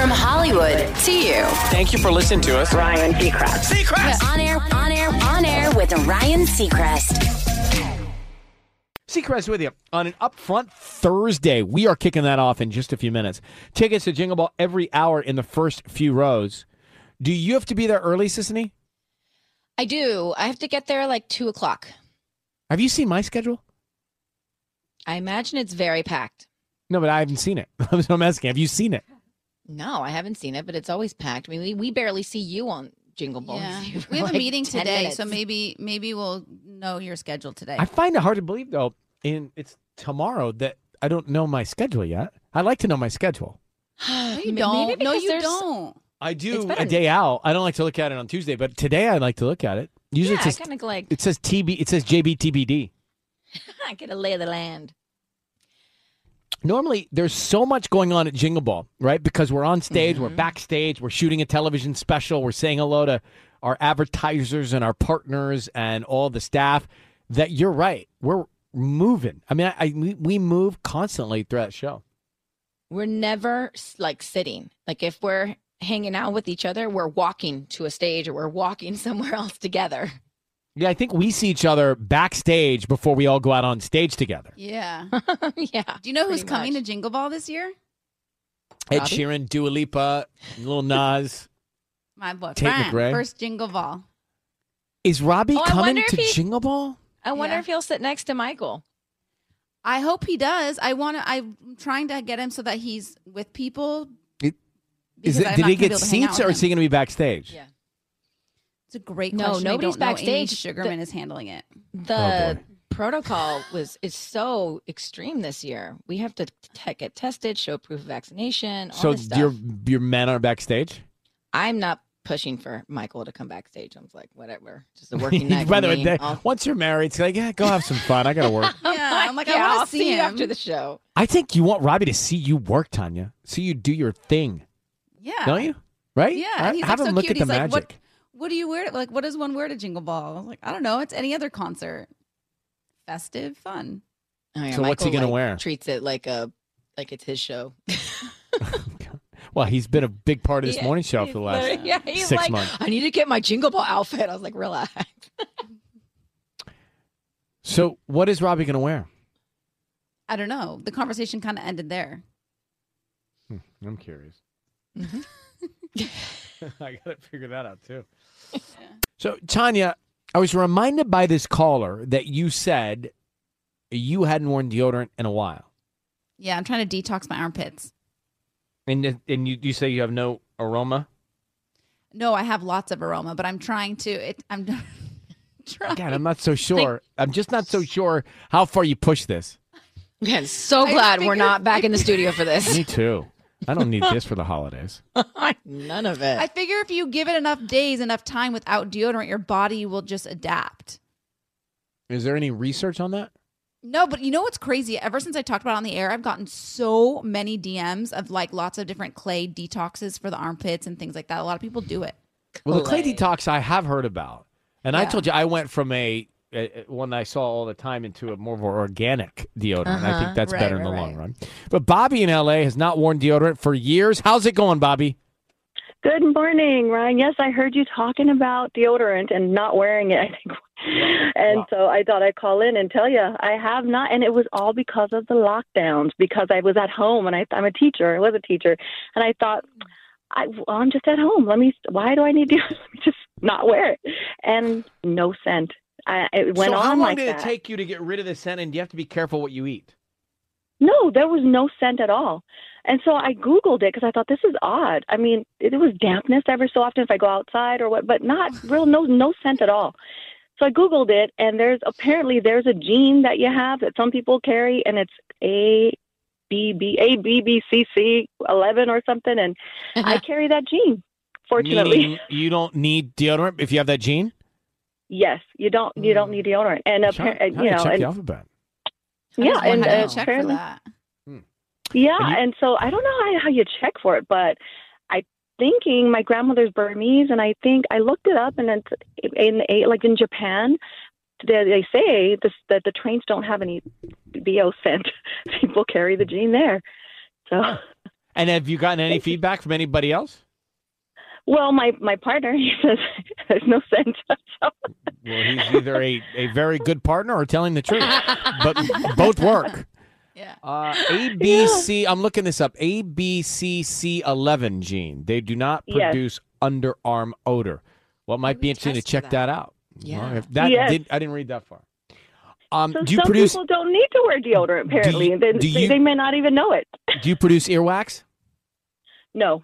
From Hollywood to you. Thank you for listening to us. Ryan Seacrest. Seacrest! On air, on air, on air with Ryan Seacrest. Seacrest with you on an upfront Thursday. We are kicking that off in just a few minutes. Tickets to Jingle Ball every hour in the first few rows. Do you have to be there early, Sisanie? I do. I have to get there like two o'clock. Have you seen my schedule? I imagine it's very packed. No, but I haven't seen it. so I'm asking, have you seen it? No, I haven't seen it, but it's always packed. I mean, we, we barely see you on Jingle Ball. Yeah. We have like a meeting today, minutes. so maybe maybe we'll know your schedule today. I find it hard to believe, though, in it's tomorrow that I don't know my schedule yet. I like to know my schedule. no, you don't. No, you there's- don't. I do a day out. I don't like to look at it on Tuesday, but today I like to look at it. Usually Yeah, it says kind of like it says TB. It says JBTBD. I get a lay of the land. Normally there's so much going on at Jingle Ball, right? Because we're on stage, we're mm-hmm. backstage, we're shooting a television special, we're saying hello to our advertisers and our partners and all the staff. That you're right, we're moving. I mean, I, I we- we move constantly throughout the show. We're never like sitting. Like if we're hanging out with each other, we're walking to a stage or we're walking somewhere else together. Yeah, I think we see each other backstage before we all go out on stage together. Yeah. yeah. Do you know who's coming much. to Jingle Ball this year? Ed Robbie? Sheeran, Dua Lipa, Lil Nas. My boy, Tate Frank, McRae? first Jingle Ball. Is Robbie Oh, coming to he- Jingle Ball? I wonder Yeah. if he'll sit next to Michael. I hope he does. I want to. I'm trying to get him so that he's with people. It- Is it, did he get able to hang out seats or is he going to be backstage? Yeah. It's a great No, question. I nobody's don't know. Amy backstage. Sugarman is handling it. The oh, boy. protocol was is so extreme this year. We have to te- get tested, show proof of vaccination, all So this stuff. your your men are backstage. I'm not pushing for Michael to come backstage. I'm like, whatever, just a working night. By the way, they- once you're married, it's like, yeah, go have some fun. I got to work. Yeah, I'm like, I Yeah, want I'll to see you him after the show. I think you want Robbie to see you work, Tanya. See you do your thing, Yeah. don't you? Right? Yeah, I- he's have like him so look cute. at the he's like, magic. what? What do you wear? Like, what does one wear to Jingle Ball? I was like, I don't know. It's any other concert. Festive, fun. Oh, yeah, So what's he gonna like, wear? Treats it like a like it's his show. Well, he's been a big part of this Yeah, morning show for the last literally- yeah, he's six like, months. I need to get my Jingle Ball outfit. I was like, relax. So, what is Robbie going to wear? I don't know. The conversation kind of ended there. Hmm, I'm curious. Mm-hmm. I got to figure that out too. So, Tanya, I was reminded by this caller that you said you hadn't worn deodorant in a while. Yeah, I'm trying to detox my armpits. And and you, you say you have no aroma? No, I have lots of aroma, but I'm trying to. It, I'm trying. God, I'm not so sure. I'm just not so sure how far you push this. Yeah, so I glad we're not back in the studio for this. Me too. I don't need this for the holidays. None of it. I figure if you give it enough days, enough time without deodorant, your body will just adapt. Is there any research on that? No, but you know what's crazy? Ever since I talked about it on the air, I've gotten so many DMs of like lots of different clay detoxes for the armpits and things like that. A lot of people do it. Well, the clay Clay. detox I have heard about, and I told you I went from a, a a- one I saw all the time into a more of an organic deodorant. I Uh-huh. think that's Right, better in the right, long run. But Bobby in L.A. has not worn deodorant for years. How's it going, Bobby? Good morning, Ryan. Yes, I heard you talking about deodorant and not wearing it. I think, and Wow. so I thought I'd call in and tell you I have not, and it was all because of the lockdowns. Because I was at home and I, I'm a teacher. I was a teacher, and I thought, I, well, I'm just at home. Let me. Why do I need to just not wear it? And no scent. I, it went so on how long like did that. it take you to get rid of the scent? And do you have to be careful what you eat? No, there was no scent at all. And so I Googled it because I thought this is odd. I mean, it was dampness every so often if I go outside or what, but not real, no, no scent at all. So I Googled it and there's apparently there's a gene that you have that some people carry and it's A B B A B B C C eleven or something. And I uh-huh. carry that gene, fortunately. Meaning you don't need deodorant if you have that gene. Yes, you don't, you don't need deodorant. And How- apparently, how you know, check and the alphabet. Yeah, just and wanted uh, to check for apparently, that. Yeah, And you- and so I don't know how, how you check for it, but I thinking my grandmother's Burmese, and I think I looked it up, and it's in a- like in Japan, they, they say this, that the trains don't have any bo scent. People carry the gene there, so And have you gotten any feedback from anybody else? Well, my my partner he says there's no scent. So, Well, he's either a, a very good partner or telling the truth, but both work. Yeah. Uh, ABC, I'm looking this up. ABCC11 gene. They do not Yes. produce underarm odor. Well, it might Maybe be interesting to check that, that. out. Yeah. Well, if that Yes. did, I didn't read that far. Um, so do you some produce people don't need to wear deodorant. Apparently, you- they, do they, you- they may not even know it. do you produce earwax? No,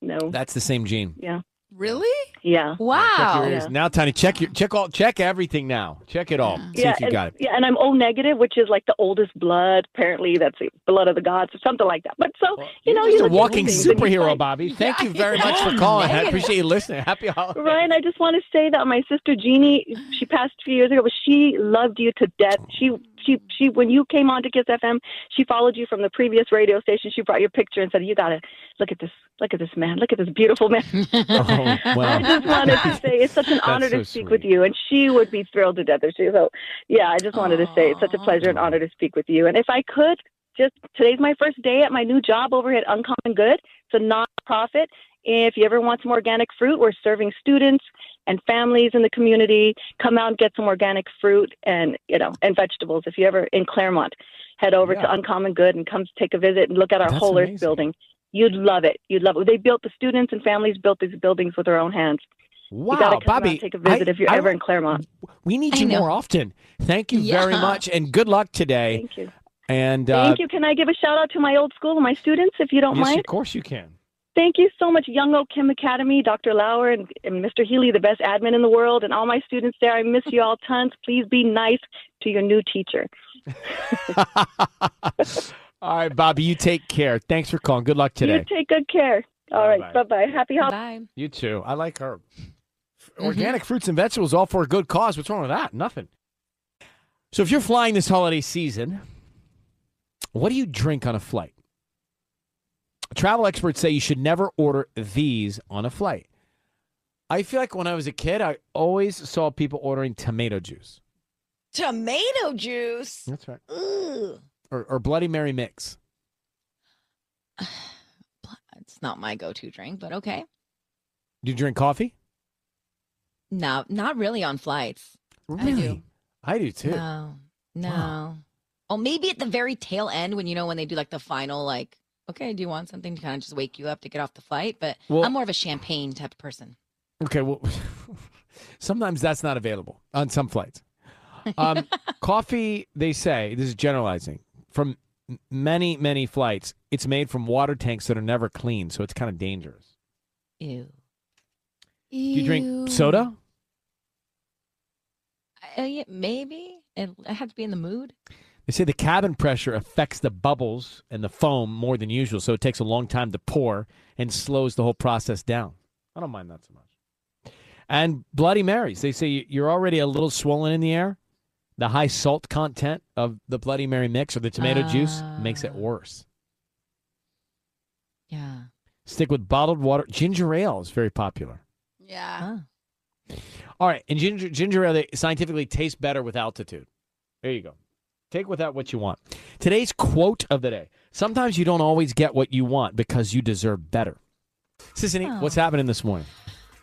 no, That's the same gene. yeah, Really? yeah. Check Wow. your ears. Yeah. Now, Tiny, check your check all check everything now. Check it all. See yeah, if you and, got it. yeah, and I'm O negative, which is like the oldest blood. Apparently, that's the blood of the gods or something like that. But so you know, You're just a walking things and you superhero, find- Bobby. Thank you Yeah, very much for yeah. calling. I appreciate you listening. Happy holidays. Ryan, I just want to say that my sister Jeannie, she passed a few years ago, but she loved you to death. She, she, she. When you came on to Kiss FM, she followed you from the previous radio station. She brought your picture and said, "You got to look at this. Look at this man. Look at this beautiful man." Oh, I just wanted to say it's such an honor so to speak sweet. with you, and she would be thrilled to death she. So, yeah, I just wanted to say it's such a pleasure and honor to speak with you. And if I could, just today's my first day at my new job over at Uncommon Good. It's a nonprofit. If you ever want some organic fruit, we're serving students and families in the community. Come out and get some organic fruit and you know and vegetables. If you ever in Claremont, head over Yeah. to Uncommon Good and come take a visit and look at our That's Whole Earth building. You'd love it. You'd love it. They built the students and families built these buildings with their own hands. Wow, you gotta out Bobby. and take a visit I- if you're I- ever in Claremont. We need you more often. Thank you very much, and good luck today. Thank you. And uh, Thank you. Can I give a shout out to my old school and my students, if you don't yes, mind? of course you can. Thank you so much, Young Oak Kim Academy, Dr. Lauer, and, and Mr. Healy, the best admin in the world, and all my students there. I miss you all tons. Please be nice to your new teacher. All right, Bobby, you take care. Thanks for calling. Good luck today. You take good care. All right. Bye-bye. Bye bye. Happy holidays. Bye. You too. I like her. Mm-hmm. Organic fruits and vegetables, all for a good cause. What's wrong with that? Nothing. So, if you're flying this holiday season, what do you drink on a flight? Travel experts say you should never order these on a flight. I feel like when I was a kid, I always saw people ordering tomato juice. Tomato juice. That's right. Ugh. Or, or Bloody Mary mix. It's not my go-to drink, but okay. Do you drink coffee? No, not really on flights. I do. I do too. No, no. Wow. Oh, maybe at the very tail end when you know when they do like the final, like, okay, do you want something to kind of just wake you up to get off the flight? But Well- I'm more of a champagne type of person. Okay, well, sometimes that's not available on some flights. Um, coffee, they say, this is generalizing, from many, many flights, it's made from water tanks that are never clean, so it's kind of dangerous. Ew. Do you drink soda? Uh, yeah, maybe it, I have to be in the mood. They say the cabin pressure affects the bubbles and the foam more than usual, so it takes a long time to pour and slows the whole process down. I don't mind that so much. And Bloody Marys, they say you're already a little swollen in the air. The high salt content of the Bloody Mary mix or the tomato juice makes it Ah. worse. Yeah. Stick with bottled water. Ginger ale is very popular. Yeah. Huh. All right, and ginger ginger ale they scientifically tastes better with altitude. There you go. Take with that what you want. Today's quote of the day: Sometimes you don't always get what you want because you deserve better. Sisanie, Oh. what's happening this morning?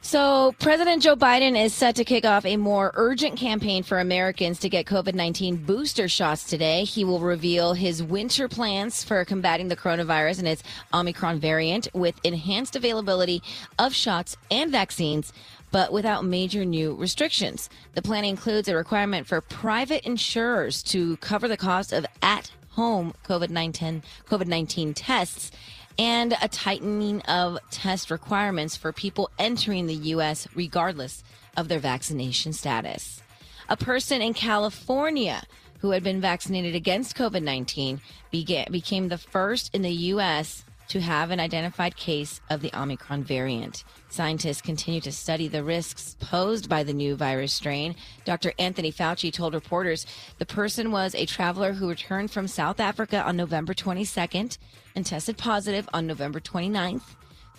So, President Joe Biden is set to kick off a more urgent campaign for Americans to get COVID 19 booster shots today. He will reveal his winter plans for combating the coronavirus and its Omicron variant with enhanced availability of shots and vaccines, but without major new restrictions. The plan includes a requirement for private insurers to cover the cost of at home COVID 19 COVID 19 tests and a tightening of test requirements for people entering the U.S. regardless of their vaccination status. A person in California who had been vaccinated against COVID 19 became the first in the U.S. to have an identified case of the Omicron variant. Scientists continue to study the risks posed by the new virus strain. Dr. Anthony Fauci told reporters the person was a traveler who returned from South Africa on November 22nd and tested positive on November 29th.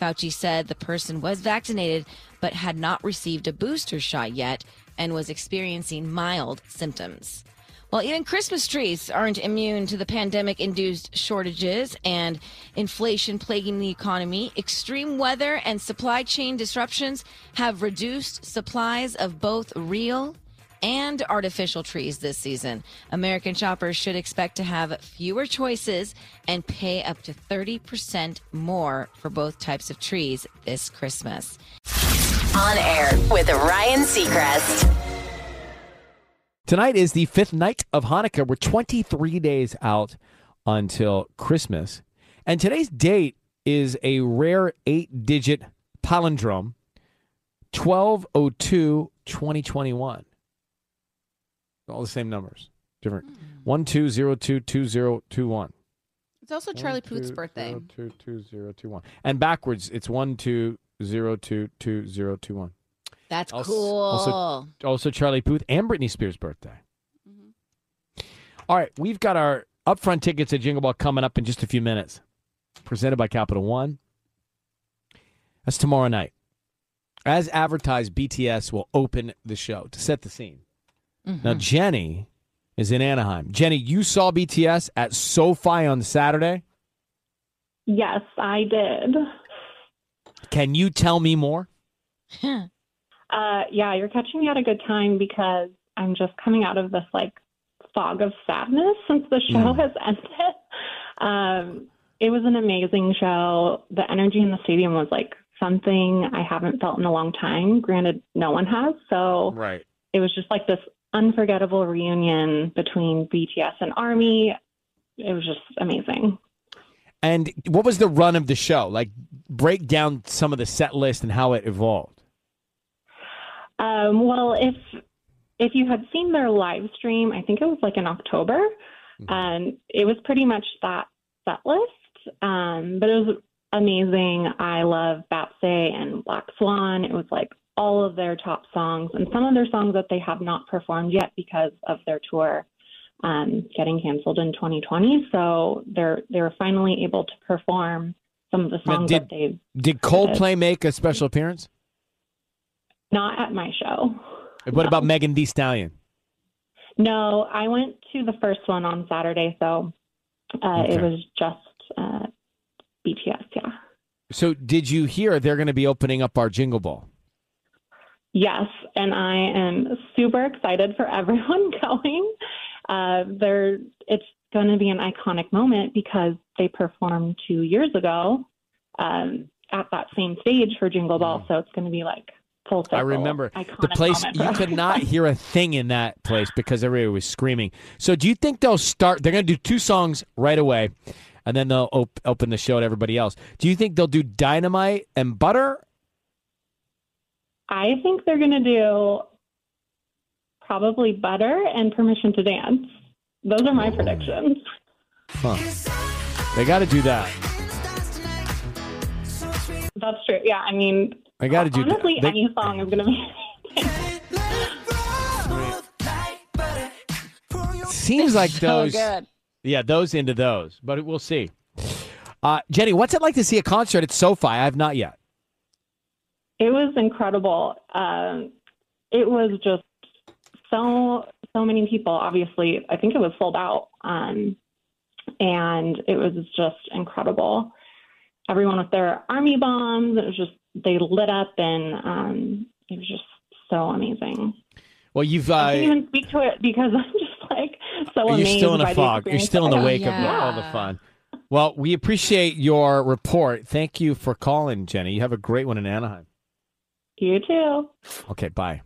Fauci said the person was vaccinated but had not received a booster shot yet and was experiencing mild symptoms. Well, even Christmas trees aren't immune to the pandemic induced shortages and inflation plaguing the economy. Extreme weather and supply chain disruptions have reduced supplies of both real and artificial trees this season. American shoppers should expect to have fewer choices and pay up to 30% more for both types of trees this Christmas. On air with Ryan Seacrest. Tonight is the fifth night of Hanukkah. We're 23 days out until Christmas. And today's date is a rare eight digit palindrome 1202 2021. All the same numbers, different. Hmm. One two zero two two zero two one. It's also Charlie Puth's birthday. Zero two two zero two one. And backwards, it's one two zero two two zero two one. That's Also- cool. also- Also, Charlie Puth and Britney Spears' birthday. Mm-hmm. All right, we've got our upfront tickets at Jingle Ball coming up in just a few minutes. Presented by Capital One. That's tomorrow night. As advertised, BTS will open the show to set the scene. Now, mm-hmm. Jenny is in Anaheim. Jenny, you saw BTS at SoFi on Saturday. Yes, I did. Can you tell me more? Uh, yeah, you're catching me at a good time because I'm just coming out of this like fog of sadness since the show has ended. Um, it was an amazing show. The energy in the stadium was like something I haven't felt in a long time. Granted, no one has. So Right. it was just like this unforgettable reunion between BTS and Army. It was just amazing. And what was the run of the show? Like, break down some of the set list and how it evolved. Um, well, if if you had seen their live stream, I think it was like in October, and it was pretty much that set list. Um, but it was amazing. I love Baepsae and Black Swan. It was like all of their top songs and some of their songs that they have not performed yet because of their tour um, getting canceled in 2020. So they're they're finally able to perform some of the Now, songs did- that they've Did Coldplay make a special appearance? Not at my show. What about Megan Thee Stallion? No, I went to the first one on Saturday, so uh, Okay. it was just uh, BTS. Yeah. So, did you hear they're going to be opening up our Jingle Ball? Yes, and I am super excited for everyone going. Uh, they're, it's going to be an iconic moment because they performed two years ago um, at that same stage for Jingle Ball, so it's going to be like full circle. I remember the place. You could not hear a thing in that place because everybody was screaming. So, do you think they'll start? They're going to do two songs right away, and then they'll op- open the show to everybody else. Do you think they'll do Dynamite and Butter? I think they're going to do probably Butter and Permission to Dance. Those are my oh. predictions. Huh. They got to do that. That's true. Yeah, I mean, I got to do honestly, that. any song is going to be. Seems like those. good. Yeah, those into those, but we'll see. Uh, Jenny, what's it like to see a concert at SoFi? I have not yet. It was incredible. Um, it was just so so many people. Obviously, I think it was sold out, um, and it was just incredible. Everyone with their army bombs. It was just they lit up, and um, it was just so amazing. Well, you've I can't uh, even speak to it because I'm just like so you're amazed. still in a the fog. You're still in the I wake of Yeah. all the fun. Well, we appreciate your report. Thank you for calling, Jenny. You have a great one in Anaheim. You too. Okay, bye.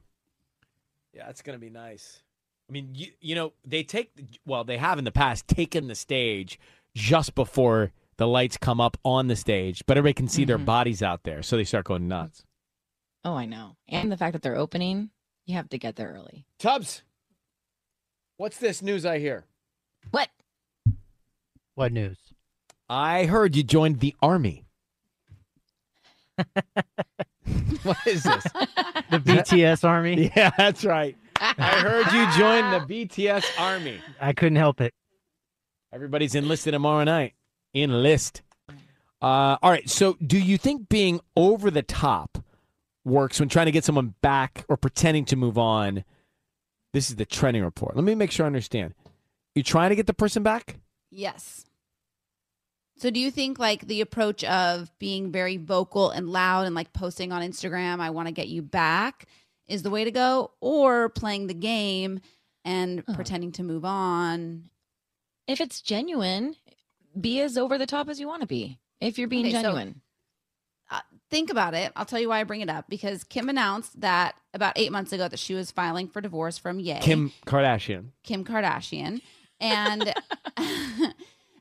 Yeah, it's going to be nice. I mean, you, you know, they take, well, they have in the past taken the stage just before the lights come up on the stage, but everybody can see their Mhm. bodies out there. So they start going nuts. Oh, I know. And the fact that they're opening, you have to get there early. Tubbs, what's this news I hear? What? What news? I heard you joined the army. what is this? The BTS army? yeah, that's right. I heard you join the BTS army. I couldn't help it. Everybody's enlisted tomorrow night. Enlist. Uh, all right. So, do you think being over the top works when trying to get someone back or pretending to move on This is the trending report. Let me make sure I understand. You're trying to get the person back? Yes. So do you think like the approach of being very vocal and loud and like posting on Instagram, I want to get you back is the way to go or playing the game and Oh. pretending to move on? If it's genuine, be as over the top as you want to be. If you're being Okay, so- genuine. Uh, think about it. I'll tell you why I bring it up because Kim announced that about 8 months ago that she was filing for divorce from Ye. Kim Kardashian. Kim Kardashian. And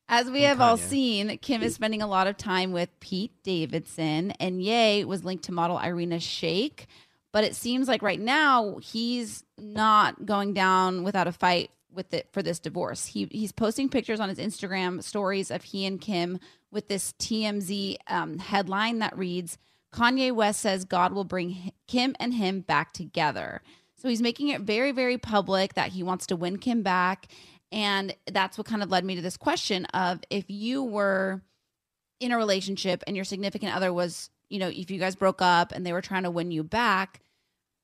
as we And have all seen, Kim is spending a lot of time with Pete Davidson, and Ye was linked to model Irina Shayk. But it seems like right now he's not going down without a fight with it for this divorce. He he's posting pictures on his Instagram stories of he and Kim with this TMZ um, headline that reads Kanye West says God will bring Kim and him back together. So he's making it very, very public that he wants to win Kim back. And that's what kind of led me to this question of if you were in a relationship and your significant other was, you know, if you guys broke up and they were trying to win you back,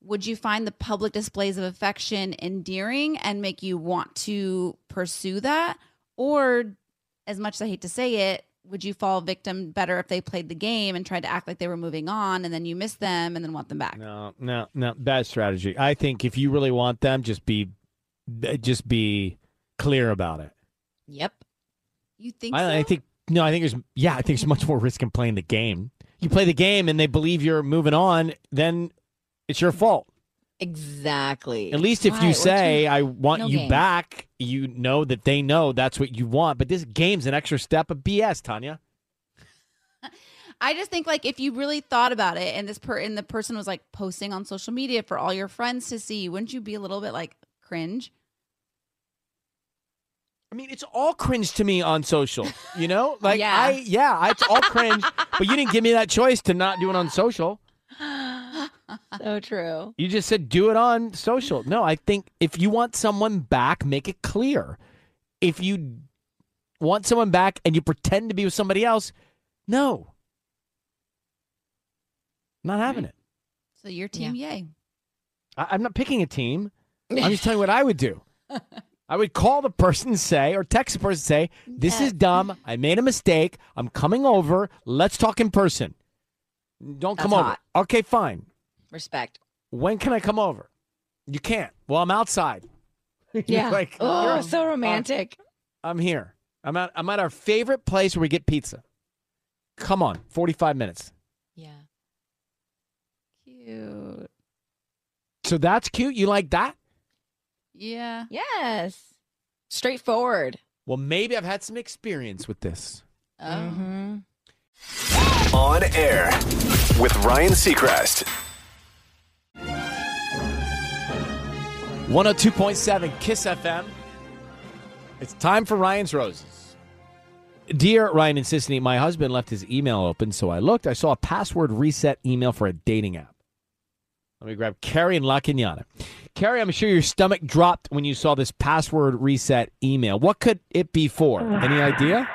would you find the public displays of affection endearing and make you want to pursue that? Or, as much as I hate to say it, would you fall victim better if they played the game and tried to act like they were moving on and then you miss them and then want them back? No, no, no. Bad strategy. I think if you really want them, just be, just be clear about it. Yep. You think so? I, I think no. I think there's yeah. I think there's much more risk in playing the game. You play the game and they believe you're moving on, then it's your fault. Exactly. At least if you say I want No you game. back, you know that they know that's what you want. But this game's an extra step of BS, Tanya. I just think like if you really thought about it and this per and the person was like posting on social media for all your friends to see, wouldn't you be a little bit like cringe? I mean, it's all cringe to me on social. You know, like Yeah. I yeah, it's all cringe. but you didn't give me that choice to not do it on social. so true. You just said do it on social. No, I think if you want someone back, make it clear. If you want someone back and you pretend to be with somebody else, no. Not having it. So your team, yay. I, I'm not picking a team. I'm just telling you what I would do. I would call the person and say, or text the person and say, This is dumb. I made a mistake. I'm coming over. Let's talk in person. Don't come over. hot. Okay, fine. Respect. When can I come over? You can't. Well, I'm outside. You're Yeah. like, oh, you're- so romantic. I'm here. I'm at I'm at our favorite place where we get pizza. Come on, 45 minutes. yeah. Cute. So that's cute. You like that? Yeah. Yes. Straightforward. Well, maybe I've had some experience with this. Oh. Mm-hmm. On air with Ryan Seacrest. 102.7 Kiss FM. It's time for Ryan's Roses. Dear Ryan and Sisanie, my husband left his email open, so I looked. I saw a password reset email for a dating app. Let me grab Carrie and La Cañada. Carrie, I'm sure your stomach dropped when you saw this password reset email. What could it be for? Any idea?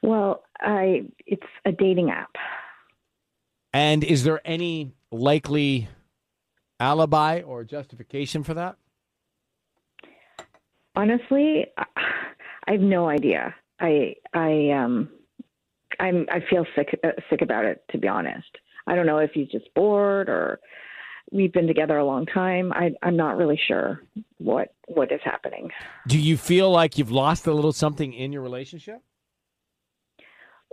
Well, I it's a dating app. And is there any likely alibi or justification for that? Honestly, I have no idea. I I um I'm I feel sick uh, sick about it to be honest. I don't know if he's just bored or we've been together a long time. I I'm not really sure what what is happening. Do you feel like you've lost a little something in your relationship?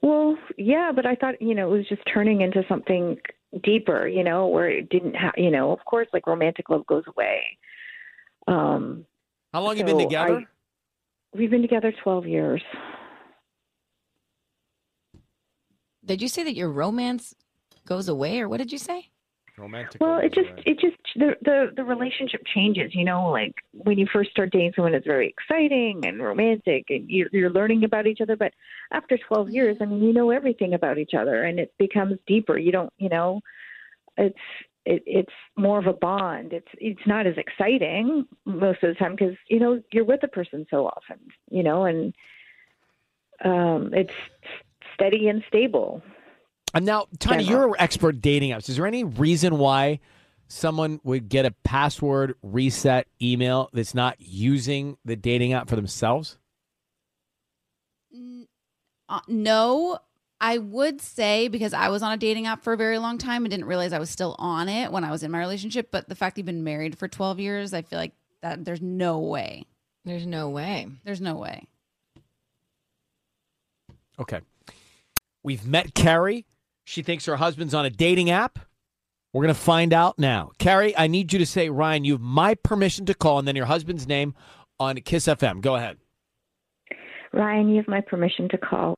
Well, yeah, but I thought, you know, it was just turning into something deeper, you know, where it didn't have, you know, of course like romantic love goes away. Um How long you been together? I- we've been together 12 years. Did you say that your romance goes away, or what did you say? Romantic. Well, it just it just the the the relationship changes, you know, like when you first start dating someone it's very exciting and romantic and you're you're learning about each other, but after 12 years, I mean, you know everything about each other and it becomes deeper. You don't, you know, it's it, it's more of a bond. It's it's not as exciting most of the time because you know you're with a person so often, you know, and um, it's steady and stable. And now, Tanya, Yeah. you're an expert dating apps. Is there any reason why someone would get a password reset email that's not using the dating app for themselves? Uh, no, I would say because I was on a dating app for a very long time and didn't realize I was still on it when I was in my relationship. But the fact that you've been married for 12 years, I feel like that there's no way. There's no way. There's no way. Okay. We've met Carrie. She thinks her husband's on a dating app. We're going to find out now. Carrie, I need you to say, Ryan, you have my permission to call and then your husband's name on Kiss FM. Go ahead. Ryan, you have my permission to call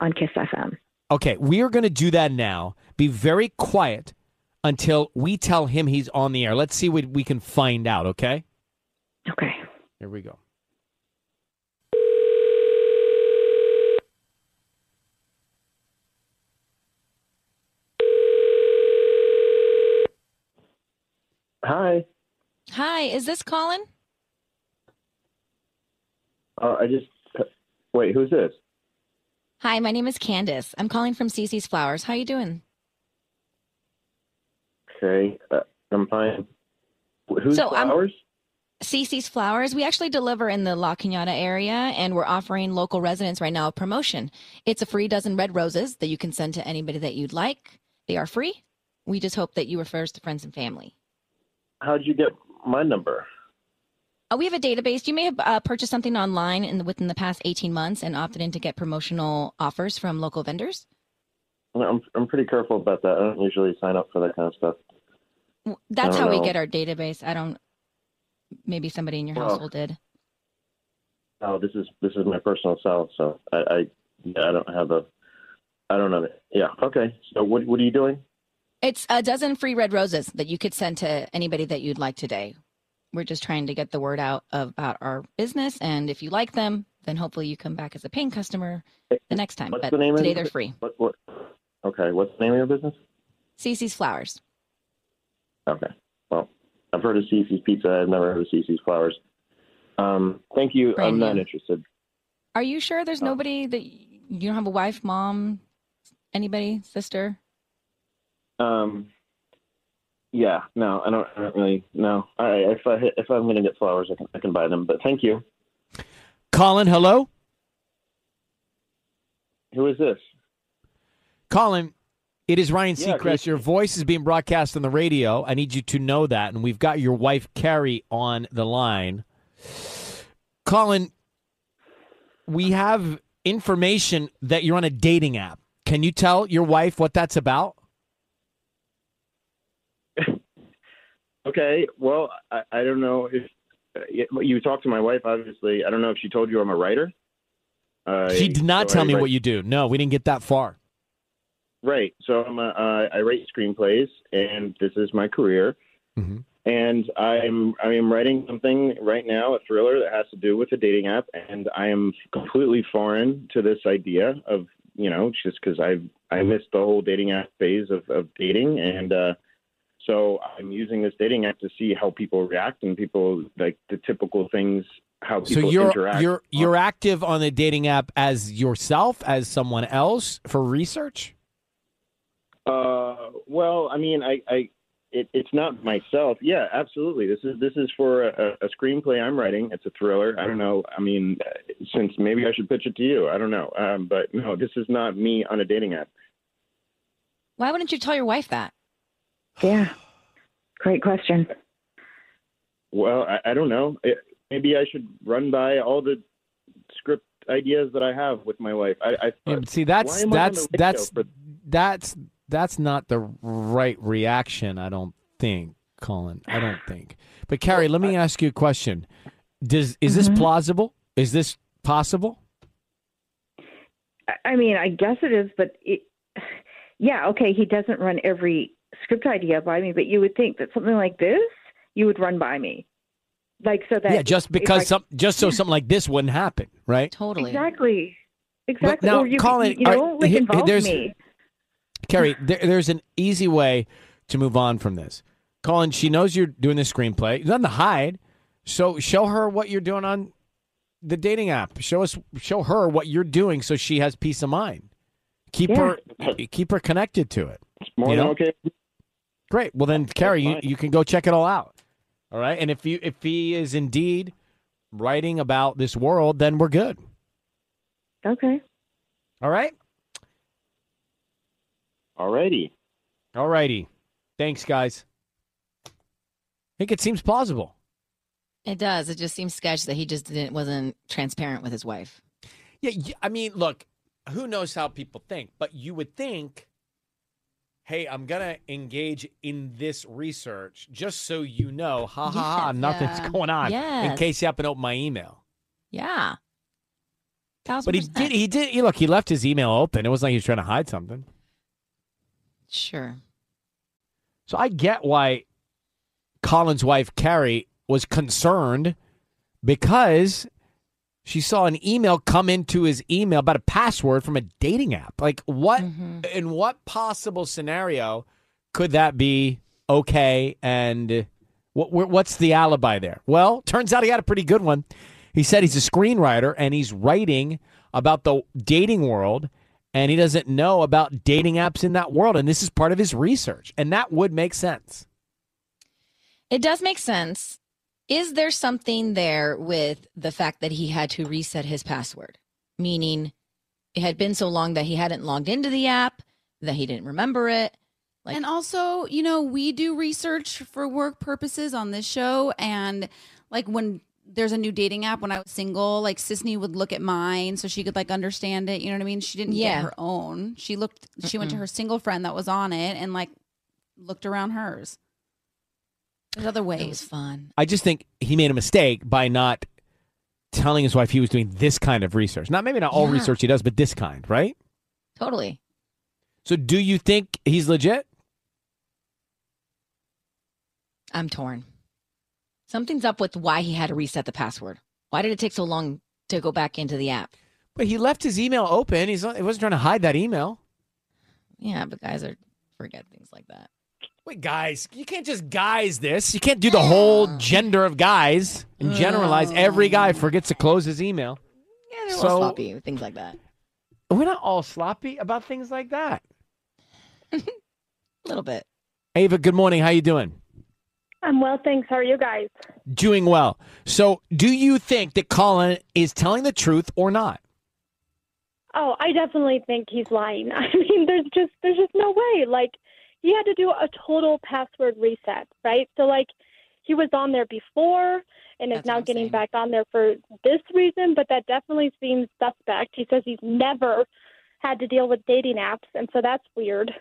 on Kiss FM. Okay, we are going to do that now. Be very quiet until we tell him he's on the air. Let's see what we can find out, okay? Okay. Here we go. Hi. Hi, is this Colin? Uh, I just wait. Who's this? Hi, my name is Candace. I'm calling from Cece's Flowers. How you doing? Okay, uh, I'm fine. Who's So, I'm- flowers? Cece's Flowers. We actually deliver in the La Cañada area, and we're offering local residents right now a promotion. It's a free dozen red roses that you can send to anybody that you'd like. They are free. We just hope that you refer us to friends and family. How'd you get my number? Uh, we have a database. You may have uh, purchased something online in the, within the past 18 months and opted in to get promotional offers from local vendors. I'm I'm pretty careful about that. I don't usually sign up for that kind of stuff. That's how don't we get our database. I don't. Maybe somebody in your Well- household did. Oh, this is this is my personal cell, so I I, I don't have a. I don't know. Yeah. Okay. So what what are you doing? It's a dozen free red roses that you could send to anybody that you'd like today. We're just trying to get the word out about our business, and if you like them, then hopefully you come back as a paying customer the next time. What's but the name of today your they're free. What what? Okay. What's the name of your business? Cece's Flowers. Okay. Well, I've heard of Cece's Pizza. I've never heard of Cece's Flowers. Um, thank you. Brand I'm not interested. Are you sure there's Oh. nobody that you don't have a wife, mom, anybody, sister? Um, yeah, no, I don't, I don't really. know. I, if I if I'm going to get flowers, I can I can buy them. But thank you. Colin, hello? Who is this? Colin, it is Ryan Yeah, Seacrest. Your voice is being broadcast on the radio. I need you to know that. And we've got your wife, Carrie, on the line. Colin, we have information that you're on a dating app. Can you tell your wife what that's about? Okay, well, I, I don't know if uh, you- talked to my wife. Obviously, I don't know if she told you I'm a writer. Uh, she did not so tell I me write- what you do. No, we didn't get that far. Right. So I'm a, uh, I write screenplays, and this is my career. Mhm. And I'm I am writing something right now, a thriller that has to do with a dating app, and I am completely foreign to this idea of you know just because I I missed the whole dating app phase of, of dating, and uh, so I'm using this dating app to see how people react and people like the typical things how people So you're interact. you're you're active on the dating app as yourself, as someone else for research? Uh, well, I mean, I, I, it, it's not myself. Yeah, absolutely. This is this is for a, a screenplay I'm writing. It's a thriller. I don't know. I mean, uh, since maybe I should pitch it to you. I don't know. Um, but no, this is not me on a dating app. Why wouldn't you tell your wife that? Yeah. Great question. Well, I, I don't know. It, maybe I should run by all the script ideas that I have with my wife. I, I Yeah, see, that's am I on that's that's for- that's that's not the right reaction. I don't think, Colin. I don't think. But Carrie, let me ask you a question. Does is this Mhm. plausible? Is this possible? I- I mean, I guess it is, but it, yeah, okay, he doesn't run every script idea by me, but you would think that something like this, you would run by me. Like, so that. yeah, just because I- some just so something like this wouldn't happen, right? Totally. Exactly. Exactly. now, or you, Colin, you know, are- like here- involve there's- me. Carrie, there, there's an easy way to move on from this. Colin, she knows you're doing this screenplay. There's nothing to hide. So show her what you're doing on the dating app. Show us, show her what you're doing, so she has peace of mind. Keep Yeah. her, keep her connected to it. more you than know? okay. Great. Well, then, Carrie, you, you can go check it all out. All right. And if you if he is indeed writing about this world, then we're good. Okay. All right. Alrighty. All righty. Thanks, guys. I think it seems plausible. It does. It just seems sketch that he just didn't wasn't transparent with his wife. Yeah, I mean, look, who knows how people think, but you would think, hey, I'm gonna engage in this research just so you know, ha ha ha, Yes, nothing's yeah. going on in case you happen to open my email. Yeah. Thousand But he percent. did, he did. he- Look, he left his email open. It wasn't like he was trying to hide something. Sure. So I get why Colin's wife Carrie was concerned because she saw an email come into his email about a password from a dating app. Like what mm-hmm. in what possible scenario could that be okay and what what's the alibi there? Well, turns out he had a pretty good one. He said he's a screenwriter and he's writing about the dating world and he doesn't know about dating apps in that world and this is part of his research and that would make sense. It does make sense. Is there something there with the fact that he had to reset his password? Meaning it had been so long that he hadn't logged into the app, that he didn't remember it. Like, and also, you know, we do research for work purposes on this show. And like when there's a new dating app, when I was single, like Sisanie would look at mine so she could like understand it. You know what I mean? She didn't Yeah. get her own. She looked, she went to her single friend that was on it and like looked around hers. There's other ways. it was fun. I just think he made a mistake by not telling his wife he was doing this kind of research. Not maybe not all Yeah. research he does, but this kind, right? Totally. So do you think he's legit? I'm torn. Something's up with why he had to reset the password. Why did it take so long to go back into the app? But he left his email open. He's not, he wasn't trying to hide that email. Yeah, but guys are forget things like that. Wait, guys, you can't just guys this. You can't do the whole gender of guys and generalize. Every guy mm. forgets to close his email. Yeah, they're a So- little sloppy with things like that. We're not all sloppy about things like that. A little bit. Ava, good morning. How you doing? I'm well, thanks. How are you guys? Doing well. So, do you think that Colin is telling the truth or not? Oh, I definitely think he's lying. I mean, there's just there's just no way. Like he had to do a total password reset, right? So like he was on there before and is now getting saying. back on there for this reason, but that definitely seems suspect. He says he's never had to deal with dating apps, and so that's weird.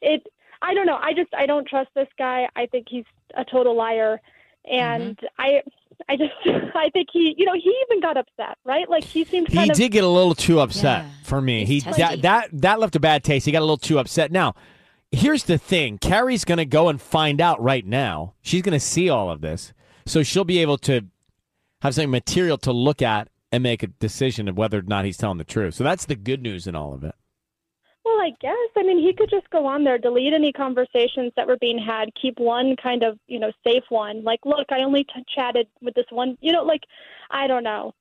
It I don't know. I just I don't trust this guy. I think he's a total liar. And Mm-hmm. I I just I think he you know, he even got upset, right? Like he seemed He of did get a little too upset Yeah. for me. He's He testy. that, that that left a bad taste. He got a little too upset. Now, here's the thing. Carrie's going to go and find out right now. She's going to see all of this. So she'll be able to have something material to look at and make a decision of whether or not he's telling the truth. So that's the good news in all of it. Well, I guess. I mean, he could just go on there, delete any conversations that were being had, keep one kind of, you know, safe one. Like, look, I only t- chatted with this one. You know, like, I don't know.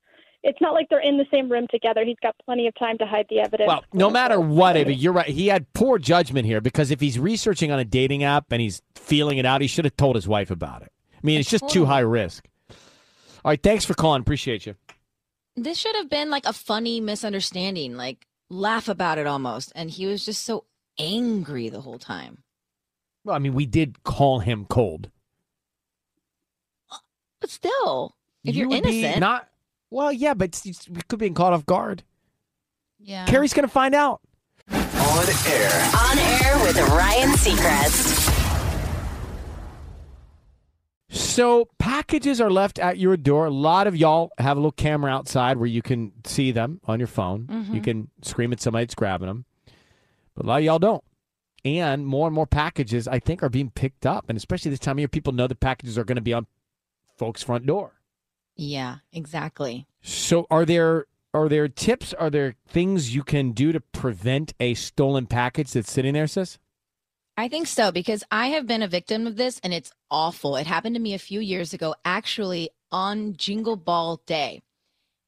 It's not like they're in the same room together. He's got plenty of time to hide the evidence. Well, no matter what, Ava, you're right. He had poor judgment here because if he's researching on a dating app and he's feeling it out, he should have told his wife about it. I mean, it's just too high risk. All right, thanks for calling. Appreciate you. This should have been like a funny misunderstanding, like laugh about it almost. And he was just so angry the whole time. Well, I mean, we did call him cold. Uh, but still, if You you are innocent, not well, yeah, but it's- we could be caught off guard. Yeah. Carrie's gonna find out. On air. On air with Ryan Seacrest. So packages are left at your door. A lot of y'all have a little camera outside where you can see them on your phone. You Mhm. can scream at somebody that's grabbing them, but a lot of y'all don't. And more and more packages, I think, are being picked up, and especially this time of year, people know the packages are going to be on folks' front door. Yeah, exactly. So, are there are there tips? Are there things you can do to prevent a stolen package that's sitting there, sis? I think so because I have been a victim of this and it's awful. It happened to me a few years ago, actually on Jingle Ball Day.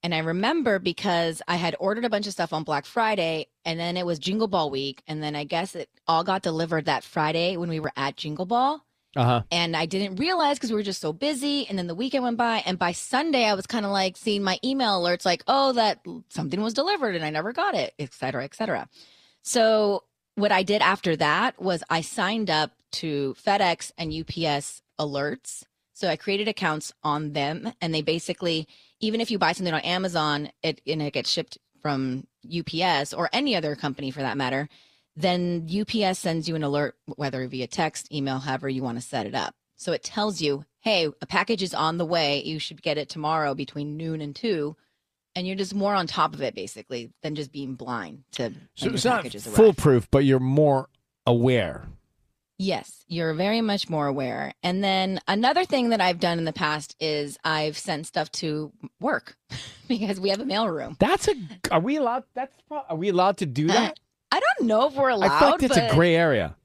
And I remember because I had ordered a bunch of stuff on Black Friday and then it was Jingle Ball week. And then I guess it all got delivered that Friday when we were at Jingle Ball. Uh huh. And I didn't realize because we were just so busy. And then the weekend went by. And by Sunday, I was kind of like seeing my email alerts like, oh, that something was delivered and I never got it, et cetera, et cetera. So what I did after that was I signed up to FedEx and UPS alerts. So I created accounts on them and they basically, even if you buy something on Amazon it, and it gets shipped from UPS or any other company for that matter, then UPS sends you an alert, whether via text, email, however you want to set it up. So it tells you, hey, a package is on the way. You should get it tomorrow between noon and two. And you're just more on top of it, basically, than just being blind to So it's not foolproof, but you're more aware. Yes, you're very much more aware. And then another thing that I've done in the past is I've sent stuff to work because we have a mailroom. That's a. Are we allowed? That's. Are we allowed to do uh, that? I don't know if we're allowed. To. I feel like but a gray area.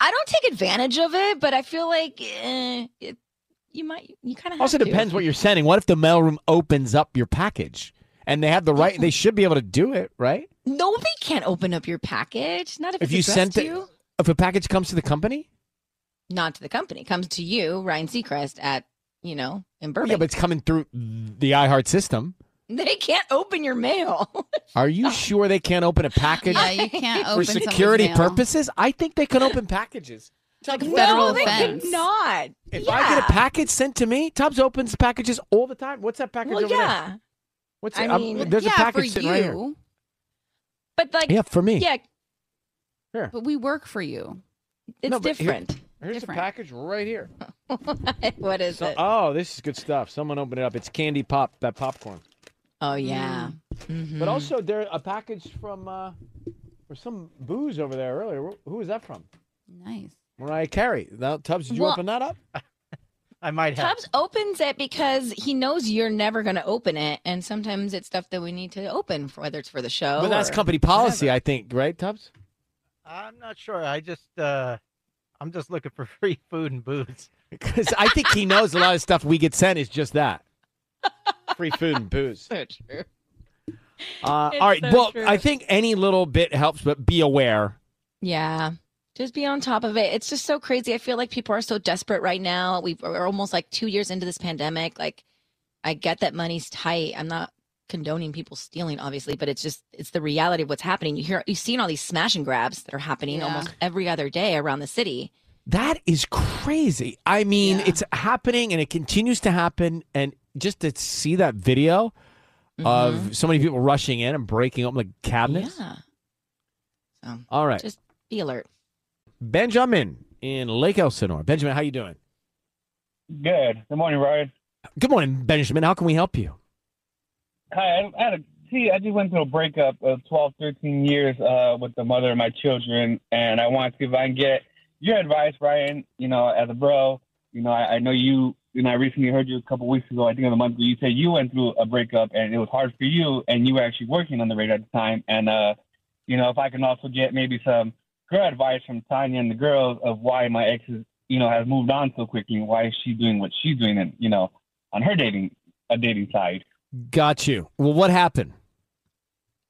I don't take advantage of it, but I feel like eh, it, you might. You kind of Also depends what you're sending. What if the mailroom opens up your package and they have the right? They should be able to do it, right? Nobody can't open up your package. Not if, If it's you sent to it, you. if a package comes to the company, Not to the company. It comes to you, Ryan Seacrest, at you know in Burbank. yeah, but it's coming through the iHeart system. They can't open your mail. Are you sure they can't open a package? Yeah, you can't for open someone's security mail. purposes. I think they can open packages. like a no, federal they offense. cannot. If yeah. I get a package sent to me, Tubbs opens packages all the time. What's that package well, over there? yeah, What's I it? I'm- mean, there's yeah, a package for sitting you, right here. but like, Yeah, for me. yeah, Here. but we work for you. it's No, but here- different. Here's Different. the package right here. what is So- it? oh, this is good stuff. Someone opened it up. It's candy pop, that popcorn. Oh yeah. Mm. Mhm. But also there a package from uh for some booze over there earlier. Who- Who is that from? Nice. Mariah Carey. Now, Tubbs, did you Well- open that up? I might have. Tubbs opens it because he knows you're never going to open it, and sometimes it's stuff that we need to open, for, whether it's for the show. but that's company policy, I think, right, Tubbs? I'm not sure. I just, uh, I'm just looking for free food and booze. Because I think he knows a lot of stuff we get sent is just that. Free food and booze. So true. Uh, all right. so well, true. I think any little bit helps, but be aware. Yeah. Just be on top of it. It's just so crazy. I feel like people are so desperate right now. We are almost like two years into this pandemic. Like, I get that money's tight. I'm not condoning people stealing, obviously, but it's just it's the reality of what's happening. You hear you've seen all these smash and grabs that are happening Yeah. almost every other day around the city. That is crazy. I mean, Yeah. it's happening and it continues to happen. And just to see that video Mm-hmm. of so many people rushing in and breaking open like cabinets. Yeah. So All right. just be alert. Benjamin in Lake Elsinore. Benjamin, how you doing? Good. Good morning, Ryan. Good morning, Benjamin. How can we help you? Hi. I, I had a see. I just went through a breakup of 12, 13 years uh, with the mother of my children, and I want to see if I can get your advice, Ryan. You know, as a bro, you know, I, I know you. You know, I recently heard you a couple weeks ago. I think in the month where you said you went through a breakup and it was hard for you, and you were actually working on the radio at the time. And uh, you know, if I can also get maybe some girl advice from Tanya and the girls of why my ex is, you know, has moved on so quickly, and why is she doing what she's doing, and you know, on her dating a dating side. Got you. Well, what happened?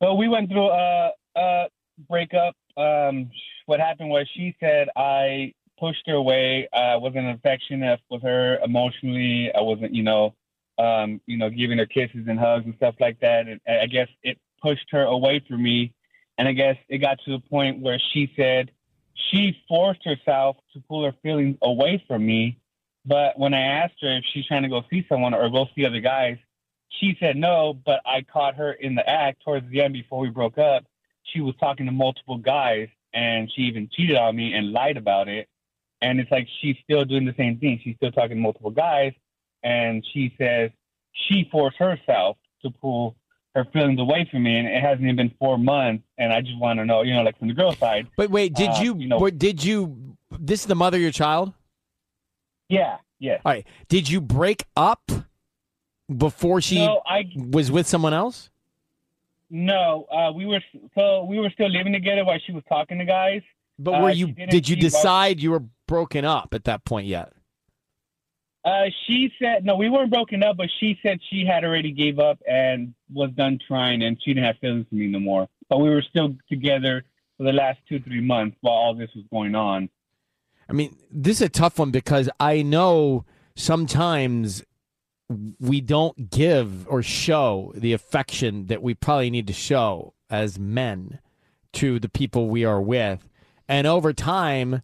So we went through a, a breakup. Um, what happened was she said I pushed her away. I wasn't affectionate with her emotionally. I wasn't, you know, um, you know, giving her kisses and hugs and stuff like that. And I guess it pushed her away from me. And I guess it got to the point where she said she forced herself to pull her feelings away from me. But when I asked her if she's trying to go see someone or go see other guys, she said no, but I caught her in the act towards the end before we broke up. She was talking to multiple guys and she even cheated on me and lied about it. And it's like she's still doing the same thing. She's still talking to multiple guys and she says she forced herself to pull her feelings away from me and it hasn't even been four months and I just want to know, you know, like from the girl side. But wait, did uh, you, know, what- did you, this is the mother of your child? Yeah, yeah. All right. Did you break up before she No, I- was with someone else? No, uh, we were so we were still living together while she was talking to guys. But Uh, were she you, didn't you decide you were broken up at that point yet? Uh, she said no, we weren't broken up, but she said she had already gave up and was done trying, and she didn't have feelings for me no more. But we were still together for the last two, three months while all this was going on. I mean, this is a tough one because I know sometimes we don't give or show the affection that we probably need to show as men to the people we are with. And over time,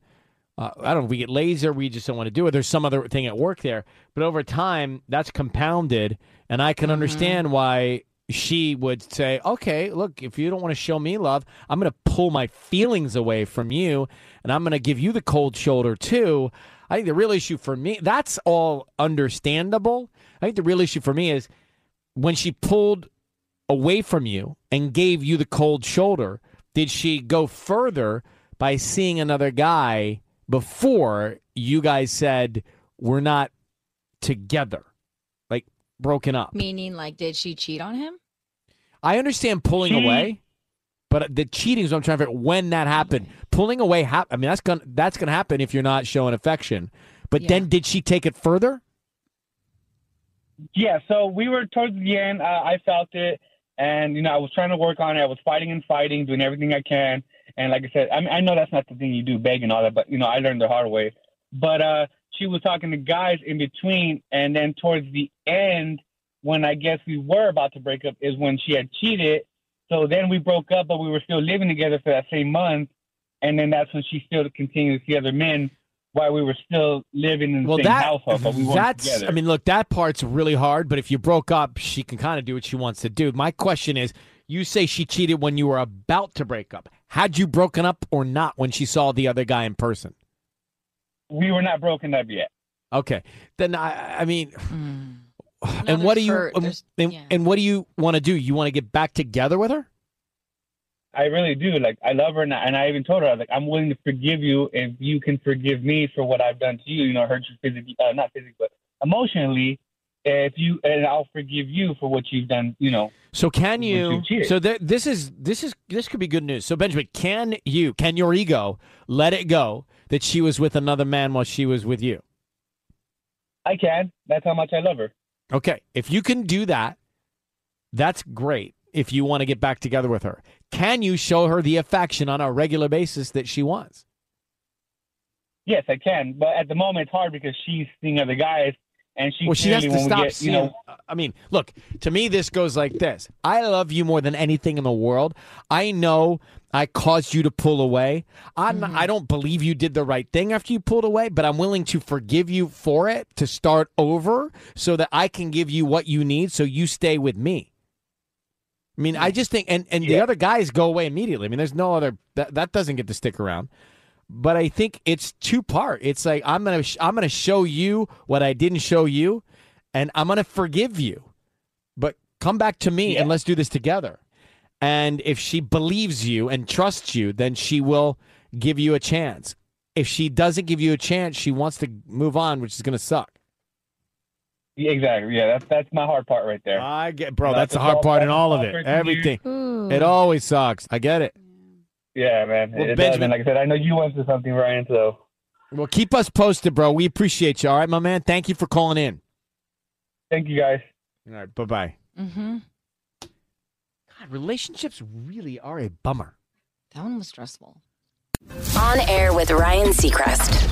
uh, I don't know, if we get lazy or we just don't want to do it. There's some other thing at work there. But over time, that's compounded. And I can understand why she would say, okay, look, if you don't want to show me love, I'm going to pull my feelings away from you and I'm going to give you the cold shoulder too. I think the real issue for me, that's all understandable. I think the real issue for me is when she pulled away from you and gave you the cold shoulder, did she go further by seeing another guy before you guys said, we're not together? Like broken up? Meaning, like, did she cheat on him? I understand pulling Cheating. away, but the cheating is what I'm trying to figure out when that happened. Pulling away, hap- I mean, that's gonna that's gonna happen if you're not showing affection. But then, did she take it further? Yeah, so we were towards the end. Uh, I felt it, and you know, I was trying to work on it. I was fighting and fighting, doing everything I can. And like I said, I mean, I know that's not the thing you do, beg and all that, but you know, I learned the hard way. But uh, she was talking to guys in between, and then towards the end, when I guess we were about to break up, is when she had cheated. So then we broke up, but we were still living together for that same month, and then that's when she still continued to see other men while we were still living in the Well, same that household, but we weren't that's. together. I mean, look, that part's really hard. But if you broke up, she can kind of do what she wants to do. My question is, you say she cheated when you were about to break up. Had you broken up or not when she saw the other guy in person? we were not broken up yet. Okay, then I. I mean. Hmm. And what do you hurt, um, there's- and, and what do you want to do? You want to get back together with her? I really do. Like I love her, and I, and I even told her like I'm willing to forgive you if you can forgive me for what I've done to you. You know, hurt you physically, uh, not physically, but emotionally. If you and I'll forgive you for what you've done. You know. So can you? So th- this is this is this could be good news. So Benjamin, can you? Can your ego let it go that she was with another man while she was with you? I can. That's how much I love her. Okay, if you can do that, that's great. If you want to get back together with her, can you show her the affection on a regular basis that she wants? Yes, I can. But at the moment, it's hard because she's seeing other guys, and she Well, she has to stop get, seeing. you know, I mean, look, to me, this goes like this I love you more than anything in the world. I know I caused you to pull away. I'm Mm-hmm. I don't believe you did the right thing after you pulled away, but I'm willing to forgive you for it to start over so that I can give you what you need so you stay with me. I mean, I just think, and, and the other guys go away immediately. I mean, there's no other, that, that doesn't get to stick around but I think it's two part. It's like I'm gonna sh- I'm gonna show you what I didn't show you, and I'm gonna forgive you. But come back to me and let's do this together. And if she believes you and trusts you, then she will give you a chance. If she doesn't give you a chance, she wants to move on, which is gonna suck. yeah, exactly. Yeah, that's that's my hard part right there. I get, bro. You know, That's the hard part in all of it. Everything. It always sucks. I get it. Yeah, man. Well, it does. Benjamin- And like I said, I know you went through something, Ryan. So Well, keep us posted, bro. We appreciate you. All right, my man. Thank you for calling in. thank you guys. All right. Bye bye. Mm-hmm. God, relationships really are a bummer. That one was stressful. On air with Ryan Seacrest.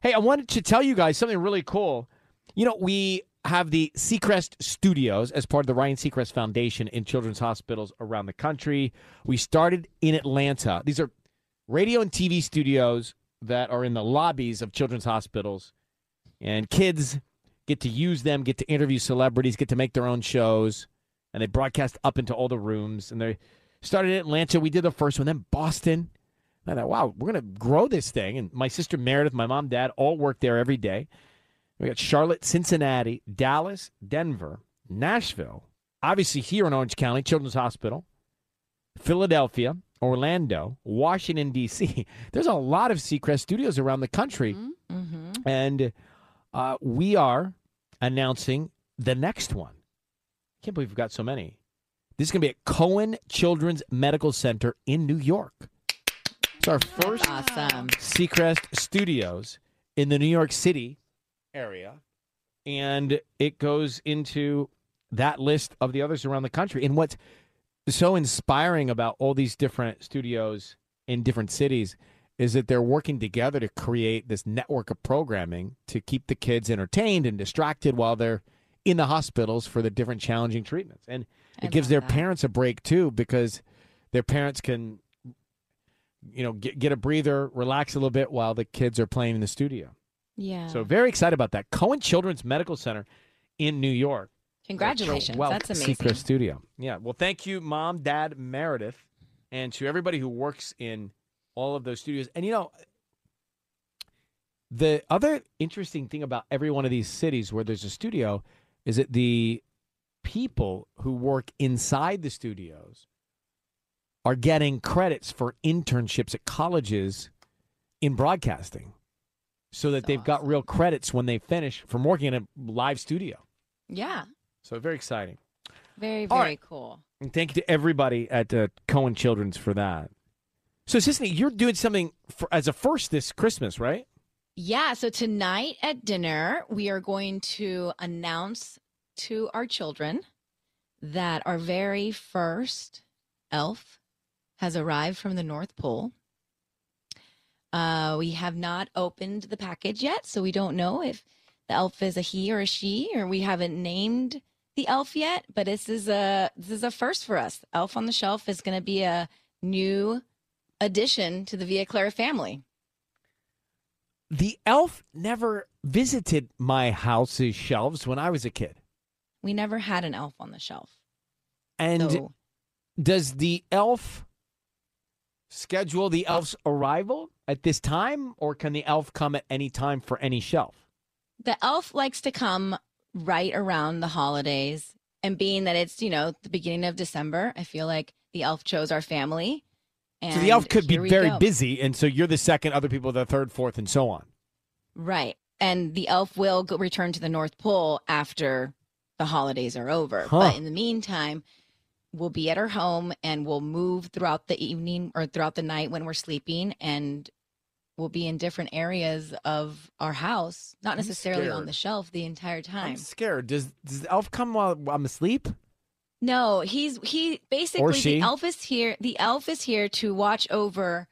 Hey, I wanted to tell you guys something really cool. You know, we have the Seacrest Studios as part of the Ryan Seacrest Foundation in children's hospitals around the country. We started in Atlanta. These are radio and TV studios that are in the lobbies of children's hospitals, and kids get to use them, get to interview celebrities, get to make their own shows, and they broadcast up into all the rooms. And they started in Atlanta. We did the first one, then Boston. And I thought, wow, we're going to grow this thing. And my sister Meredith, my mom, dad all work there every day. We got Charlotte, Cincinnati, Dallas, Denver, Nashville, obviously here in Orange County, Children's Hospital, Philadelphia, Orlando, Washington, D.C. There's a lot of Seacrest studios around the country. Mm-hmm. And uh, we are announcing the next one. I Can't believe we've got so many. This is going to be at Cohen Children's Medical Center in New York. It's our first Awesome. Seacrest Studios in the New York City area, and it goes into that list of the others around the country. And what's so inspiring about all these different studios in different cities is that they're working together to create this network of programming to keep the kids entertained and distracted while they're in the hospitals for the different challenging treatments. And it gives their parents a break too because their parents can you know get, get a breather, relax a little bit while the kids are playing in the studio. Yeah. So very excited about that. Cohen Children's Medical Center in New York. Congratulations. Well, That's amazing. Seacrest Studio. Yeah. Well, thank you, Mom, Dad, Meredith, and to everybody who works in all of those studios. And you know, the other interesting thing about every one of these cities where there's a studio is that the people who work inside the studios are getting credits for internships at colleges in broadcasting so that they've got real credits when they finish from working in a live studio. Yeah. So very exciting. Very, very right. cool. And thank you to everybody at uh, Cohen Children's for that. So, Sisanie, you're doing something for, as a first this Christmas, right? Yeah. So tonight at dinner, we are going to announce to our children that our very first elf has arrived from the North Pole. Uh, we have not opened the package yet, so we don't know if the elf is a he or a she, or we haven't named the elf yet. But this is a this is a first for us. Elf on the Shelf is going to be a new addition to the Villaclara family. The elf never visited my house's shelves when I was a kid. We never had an elf on the shelf. And So- does the elf schedule the elf's arrival at this time, or can the elf come at any time for any shelf? The elf likes to come right around the holidays. And being that it's, you know, the beginning of December, I feel like the elf chose our family. And so the elf could be very go. busy, and so you're the second, other people the third, fourth, and so on. Right. And the elf will go return to the North Pole after the holidays are over. Huh. But in the meantime, we'll be at our home and we'll move throughout the evening or throughout the night when we're sleeping and we'll be in different areas of our house, not I'm necessarily on the shelf the entire time. I'm scared. Does does the elf come while I'm asleep? No, he's he basically she. the elf is here. The elf is here to watch over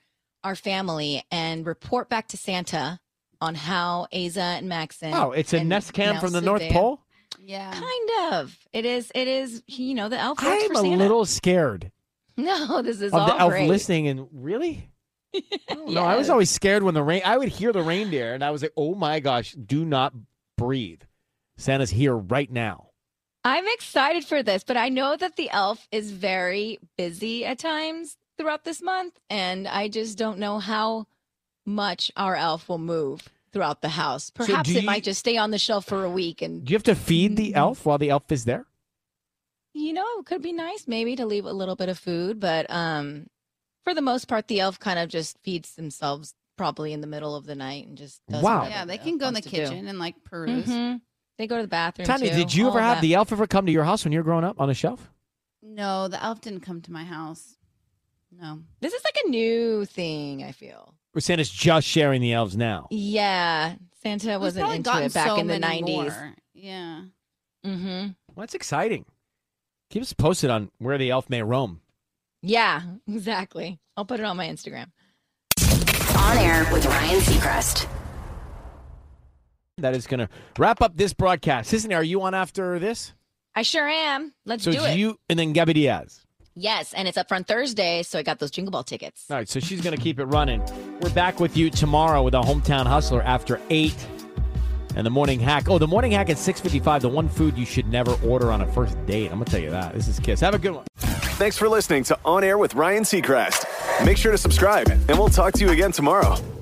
our family and report back to Santa on how Aza and Maxon. Oh, it's a and nest cam from the North Nelsavia- Pole. Yeah, kind of. It is. It is. You know, the elf I'm for a Santa. little scared No, this is of all the elf great. listening. And really, no, I was always scared when the rain. I would hear the reindeer, and I was like, "Oh my gosh, do not breathe! Santa's here right now." I'm excited for this, but I know that the elf is very busy at times throughout this month, and I just don't know how much our elf will move throughout the house. Perhaps do it you- might just stay on the shelf for a week and Do you have to feed the Mm-hmm. elf while the elf is there? you know, it could be nice maybe to leave a little bit of food, but um for the most part the elf kind of just feeds themselves probably in the middle of the night and just does Wow. Yeah, they can go in the wants to do. kitchen and like peruse. Mhm. They go to the bathroom. Tanya, too, did you all ever have that. the elf ever come to your house when you were growing up on a shelf? No, the elf didn't come to my house. No. This is like a new thing, I feel. Or Santa's just sharing the elves now? Yeah, Santa We've wasn't probably into it back so in the 90s. Yeah. Mm-hmm. Well, that's exciting. Keep us posted on where the elf may roam. Yeah, exactly. I'll put it on my Instagram. On air with Ryan Seacrest. That is going to wrap up this broadcast. Sisanie, are you on after this? I sure am. Let's so do it's it. you and then Gabby Diaz. Yes, and it's up front Thursday, so I got those Jingle Ball tickets. All right, so she's going to keep it running. We're back with you tomorrow with a hometown hustler after eight, and the morning hack. Oh, the morning hack at six fifty-five. The one food you should never order on a first date. I'm going to tell you that. This is KIIS. Have a good one. Thanks for listening to On Air with Ryan Seacrest. Make sure to subscribe, and we'll talk to you again tomorrow.